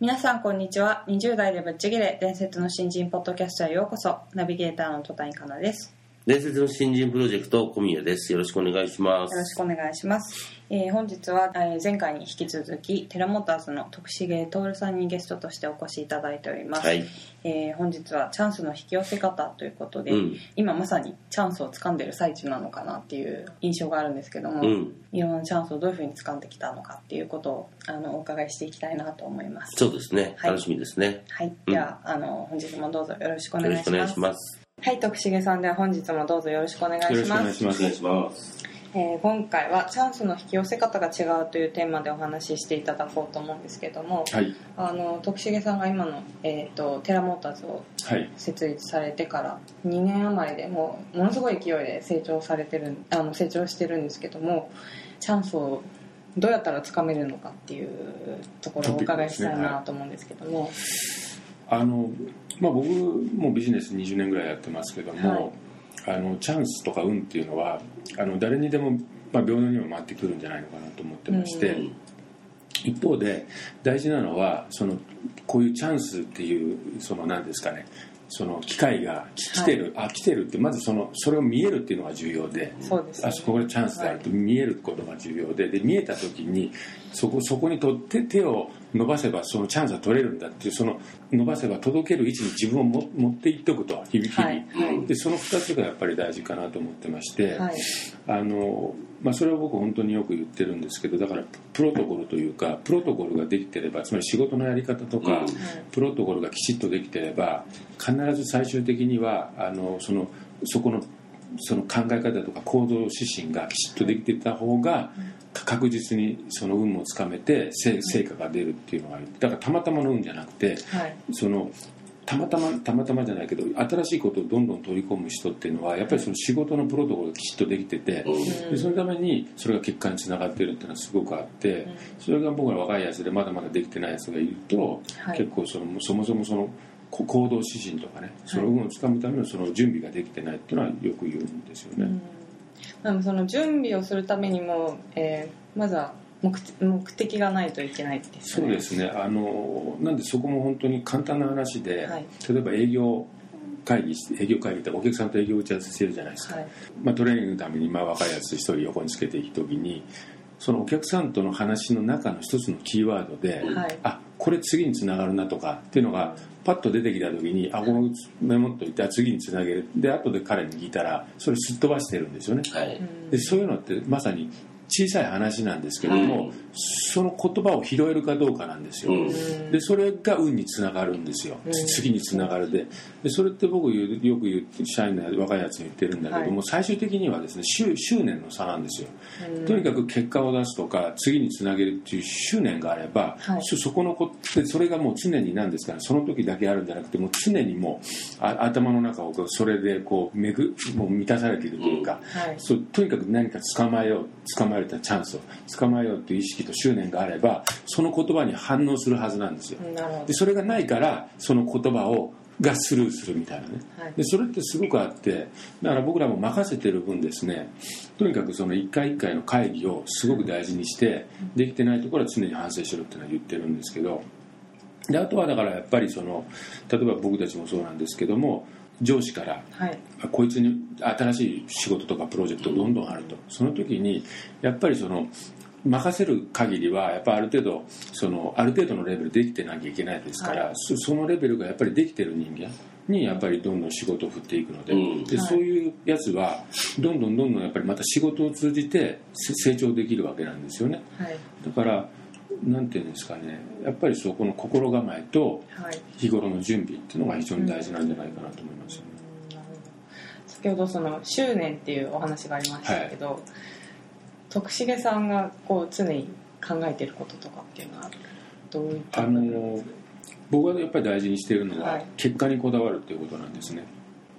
皆さんこんにちは。20代でぶっちぎれ。伝説の新人ポッドキャストへようこそ。ナビゲーターの戸谷香奈です。伝説の新人プロジェクト小宮です。よろしくお願いします。よろしくお願いします、えー本日は、えー前回に引き続きテラモーターズの徳重徹さんにゲストとしてお越しいただいております、はい。えー本日はチャンスの引き寄せ方ということで、うん。今まさにチャンスを掴んでる最中なのかなっていう印象があるんですけども、うん。いろんなチャンスをどういうふうに掴んできたのかっていうことをあのお伺いしていきたいなと思います。そうですね。はい。楽しみですね、はい、ではあの本日もどうぞよろしくお願いします。よろしくお願いしますはい徳重さんでは本日もどうぞよろしくお願いします願いします。お願いしますえー今回はチャンスの引き寄せ方が違うというテーマでお話ししていただこうと思うんですけども、はい。あの徳重さんが今の、えー、とテラモーターズをはい。設立されてから2年余りでもうものすごい勢いで成長されてるあの成長してるんですけどもチャンスをどうやったらつかめるのかっていうところをお伺いしたいなと思うんですけども、あの、まあ僕もビジネス20年ぐらいやってますけども、あの、チャンスとか運っていうのは、あの、誰にでも、まあ平等にも回ってくるんじゃないのかなと思ってまして、うん。一方で大事なのは、その、こういうチャンスっていう、その何ですかね、その機会が来てる、あ、来てるって、まずその、それを見えるっていうのが重要で、そうですね。あそこがチャンスであると見えることが重要でで見えた時にそこそこにとって手を伸ばせばそのチャンスが取れるんだっていうその伸ばせば届ける位置に自分をも持っていっておくと響きに、はい。はい。でその2つがやっぱり大事かなと思ってまして、はい。あのまあ、それは僕本当によく言ってるんですけどだからプロトコルというかプロトコルができてればつまり仕事のやり方とか、うん。プロトコルがきちっとできてれば必ず最終的にはあのそのそこのその考え方とか行動指針がきちっとできていた方が確実にその運もつかめて成成果が出るっていうのがある。だからたまたまの運じゃなくてはい。そのたまたまたまたまじゃないけど新しいことをどんどん取り込む人っていうのはやっぱりその仕事のプロトコルがきちっとできてて、うん。でそのためにそれが結果につながってるっていうのはすごくあって、それが僕ら若いやつでまだまだできてないやつがいると、はい。結構そのそもそもそのこ行動指針とかねその運をつかむためのその準備ができてないっていうのはよく言うんですよね。でその準備をするためにも、えーまずは目的目的がないといけないですね。そうですね。あのなんでそこも本当に簡単な話で、はい。例えば営業会議営業会議ってお客さんと営業打ち合わせしてるじゃないですか、はい。まあ、トレーニングのためにまあ若いやつ一人横につけていく時にそのお客さんとの話の中の一つのキーワードで、はい。あこれ次につながるなとかっていうのがパッと出てきた時にあこのメモっといてあ次につなげる。で後で彼に聞いたらそれすっ飛ばしてるんですよね、はい。うんでそういうのってまさに小さい話なんですけども、うんその言葉を拾えるかどうかなんですよ、うん。でそれが運につながるんですよ、うん。次につながるで。でそれって僕よく言って社員の若いやつに言ってるんだけども、はい。最終的にはですね執執念の差なんですよ、うん。とにかく結果を出すとか次につなげるっていう執念があれば、はい。そそこのこでそれがもう常になんですからその時だけあるんじゃなくてもう常にもうあ頭の中をそれでこうめぐもう満たされているというか、はい。そうとにかく何か捕まえよう捕まえたチャンスを捕まえようという意識と執念があればその言葉に反応するはずなんですよ。でそれがないからその言葉をがスルーするみたいなね。はい。でそれってすごくあってだから僕らも任せてる分ですねとにかくその一回一回の会議をすごく大事にしてできてないところは常に反省しろっていうのは言ってるんですけど。であとはだからやっぱりその例えば僕たちもそうなんですけども上司からはい。あこいつに新しい仕事とかプロジェクトどんどんあると。その時にやっぱりその任せる限りはやっぱある程度そのある程度のレベルできてなきゃいけないですから、はい。そそのレベルがやっぱりできてる人間にやっぱりどんどん仕事を振っていくので,、うん。ではい。そういうやつはどんどんどんどんやっぱりまた仕事を通じてせ成長できるわけなんですよね。はい。だからなんていうんですかね。やっぱりそこの心構えとはい。日頃の準備っていうのが非常に大事なんじゃないかなと思います先ほどその執念っていうお話がありましたけど、徳重さんがこう常に考えてることとかっていうのはどういったあの僕がやっぱり大事にしているのは、はい。結果にこだわるっていうことなんですね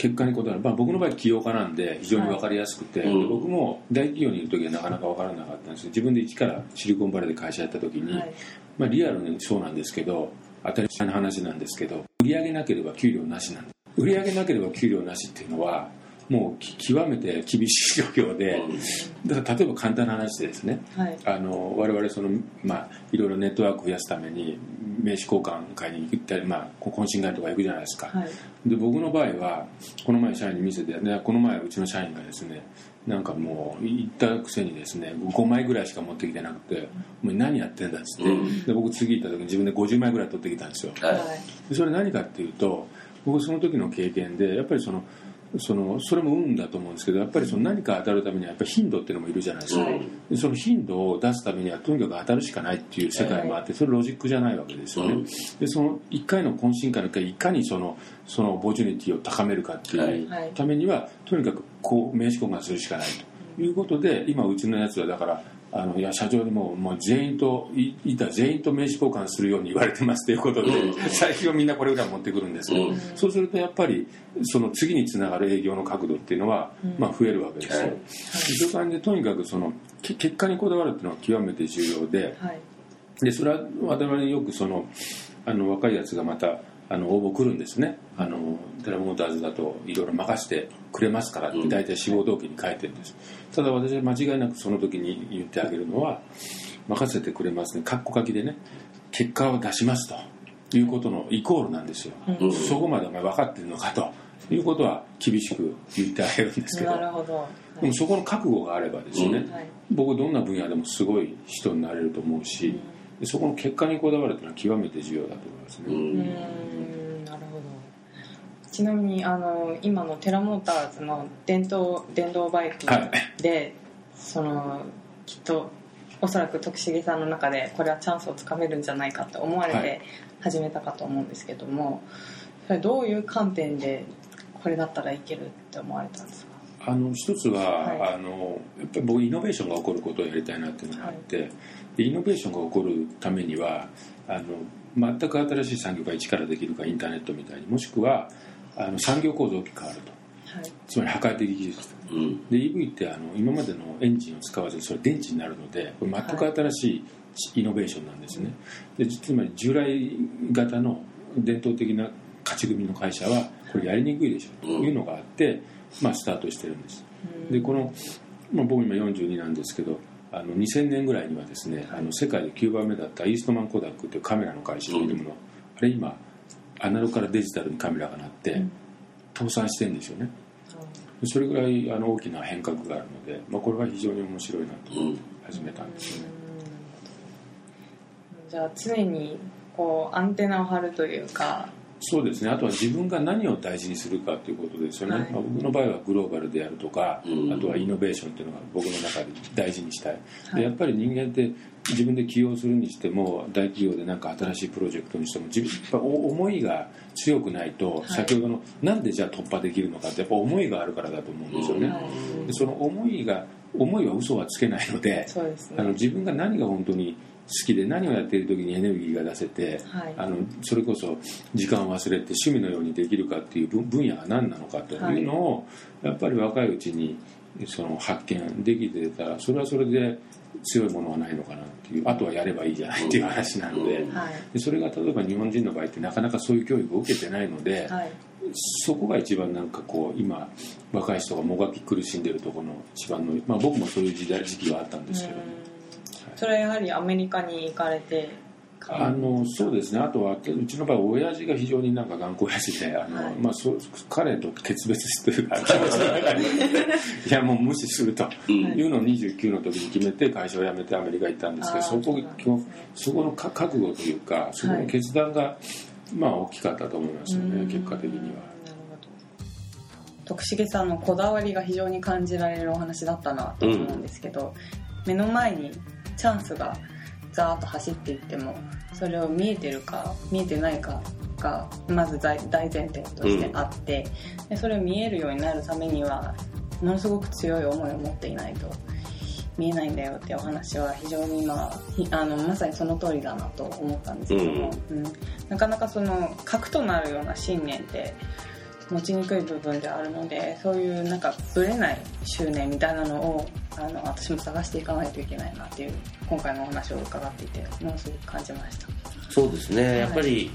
結果にこだわる、まあ、僕の場合起業家なんで非常に分かりやすくて、はい僕も大企業にいる時はなかなか分からなかったんですけど自分で一からシリコンバレーで会社やった時に、はい。まあ、リアルにそうなんですけど当たり前の話なんですけど売り上げなければ給料なしなんです。売り上げなければ給料なしっていうのはもうき極めて厳しい状況でだから例えば簡単な話でですねはい。あの我々その、まあ、いろいろネットワーク増やすために名刺交換会に行ったり、まあ、懇親会とか行くじゃないですか、はい。で僕の場合はこの前社員に見せて、ね、この前うちの社員がですねなんかもう行ったくせにですね5枚ぐらいしか持ってきてなくて「お前何やってんだ」っつって、うん。で僕次行った時に自分で50枚ぐらい取ってきたんですよ。はい。でそれ何かっていうと僕その時の経験でやっぱりそのそのそれも運だと思うんですけどやっぱりその何か当たるためにはやっぱり頻度っていうのもいるじゃないですか、うんでその頻度を出すためにはとにかく当たるしかないっていう世界もあってそれロジックじゃないわけですよね、うんでその1回の懇親会の1回いかにそのその opportunity を高めるかっていうはい。ためにはとにかくこう名刺交換するしかないと。いうことで今うちのやつはだからあのいや社長にももう全員といいた全員と名刺交換するように言われてますということで、うん。最近はみんなこれぐらい持ってくるんですけど、うん。そうするとやっぱりその次につながる営業の角度っていうのは、うん。まあ、増えるわけですよ、はい。そういう感じでとにかくそのけ結果にこだわるっていうのは極めて重要ではい。でそれは我々よくそのあの若いやつがまたあの応募来るんですね。あのテラモーターズだといろいろ任せてくれますからって大体志望動機に書いてるんです、ただ私は間違いなくその時に言ってあげるのは任せてくれますね。カッコ書きでね結果を出しますということのイコールなんですよ、うん。そこまでお前分かってるのかと。いうことは厳しく言ってあげるんですけど。なるほど、でもそこの覚悟があればですね、うん。はい。僕どんな分野でもすごい人になれると思うし、でそこの結果にこだわるというのは極めて重要だと思いますね、なるほど。ちなみにあの今のテラモーターズの電動電動バイクはい。で、そのきっとおそらく徳重さんの中でこれはチャンスをつかめるんじゃないかって思われはて始めたかと思うんですけども、それどういう観点でこれだったらいけるって思われたんですか？あの一つは、はい。あのやっぱり僕イノベーションが起こることをやりたいなっていうのがあって、でイノベーションが起こるためにはあの全く新しい産業が一からできるかインターネットみたいにもしくはあの産業構造が変わると。はい。つまり破壊的技術。うん。で EV ってあの今までのエンジンを使わずにそれ電池になるのでこれ全く新しいイノベーションなんですね、でつまり従来型の伝統的な勝ち組の会社はこれやりにくいでしょというのがあって、まあ、スタートしてるんです。でこの、まあ、僕今42なんですけどあの2000年ぐらいにはですねあの世界で9番目だったイーストマンコダックというカメラの会社フィルムの、あれ今アナログからデジタルにカメラがなって、うん。倒産してるんですよね。それぐらいあの大きな変革があるので、まあ、これは非常に面白いなとうん。始めたんですよね、じゃあ常にこうアンテナを張るというかそうですね。あとは自分が何を大事にするかということですよね、はい。まあ、僕の場合はグローバルであるとか、うん。あとはイノベーションっていうのが僕の中で大事にしたい、はい。でやっぱり人間って自分で起業するにしても大企業で何か新しいプロジェクトにしても自分やっぱお思いが強くないと、い。先ほどのなんでじゃあ突破できるのかってやっぱ思いがあるからだと思うんですよね、はい。でその思いが思いは嘘はつけないのでね。あの自分が何が本当に好きで何をやっている時にエネルギーが出せて、はい。あのそれこそ時間を忘れて趣味のようにできるかっていう分分野が何なのかというのを、やっぱり若いうちにその発見できてたらそれはそれで強いものはないのかなっていうあとはやればいいじゃないっていう話なので,、はい。でそれが例えば日本人の場合ってなかなかそういう教育を受けてないので、はい。そこが一番なんかこう今若い人がもがき苦しんでるところの一番の、まあ、僕もそういう時代時期はあったんですけど、うんそれはやはりアメリカに行かれてあのそうですね。あとはうちの場合親父が非常になんか頑固親父であの、はい。まあ、そ彼と決別というかい。やもう無視すると。うん。いうのを29の時に決めて会社を辞めてアメリカ行ったんですけどあーそこそそこのか覚悟というかそこの決断が、まあ大きかったと思いますよね結果的には。徳重さんのこだわりが非常に感じられるお話だったなと思うんですけど、目の前にチャンスがザーッと走っていってもそれを見えてるか見えてないかがまず大大前提としてあって、でそれを見えるようになるためにはものすごく強い思いを持っていないと見えないんだよっていうお話は非常に、まあ、ひあのまさにその通りだなと思ったんですけども、うん。なかなかその核となるような信念って持ちにくい部分であるのでそういうなんかぶれない執念みたいなのをあの私も探していかないといけないなっていう今回のお話を伺っていてものすごく感じました。そうですね、い。やっぱり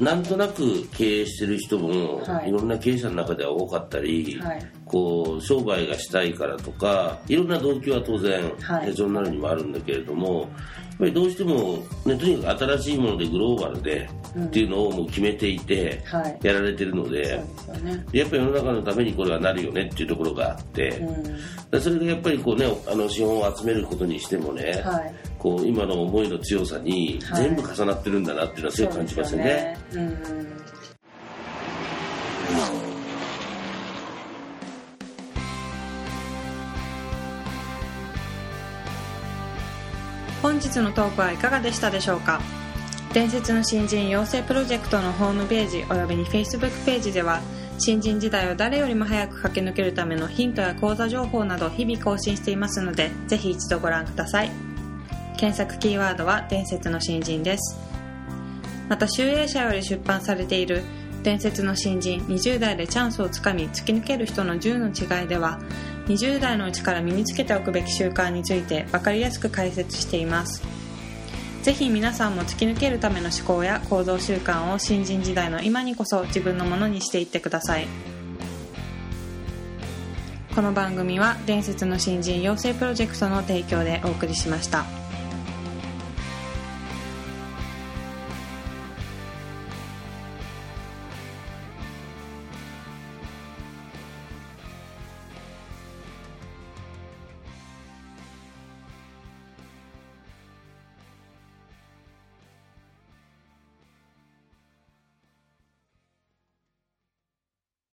なんとなく経営してる人も、はい。い、ろんな経営者の中では多かったり、はい。こう商売がしたいからとかいろんな動機は当然はい。手帳になるにもあるんだけれども、ぱりどうしても、ね、とにかく新しいものでグローバルでうんっていうのをもう決めていてはい。やられてるので、ですよね。でやっぱり世の中のためにこれはなるよねっていうところがあって、うん。でそれがやっぱりこうねあの資本を集めることにしてもね、はい。こう今の思いの強さにはい。全部重なってるんだなっていうのはすごい感じますよね。そう本日のトークはいかがでしたでしょうか？伝説の新人養成プロジェクトのホームページおよびに Facebook ページでは新人時代を誰よりも早く駆け抜けるためのヒントや講座情報など日々更新していますのでぜひ一度ご覧ください。検索キーワードは伝説の新人です。また集英社より出版されている伝説の新人20代でチャンスをつかみ突き抜ける人の10の違いでは20代のうちから身につけておくべき習慣について分かりやすく解説していますぜひ皆さんも突き抜けるための思考や行動習慣を新人時代の今にこそ自分のものにしていってくださいこの番組は伝説の新人養成プロジェクトの提供でお送りしました。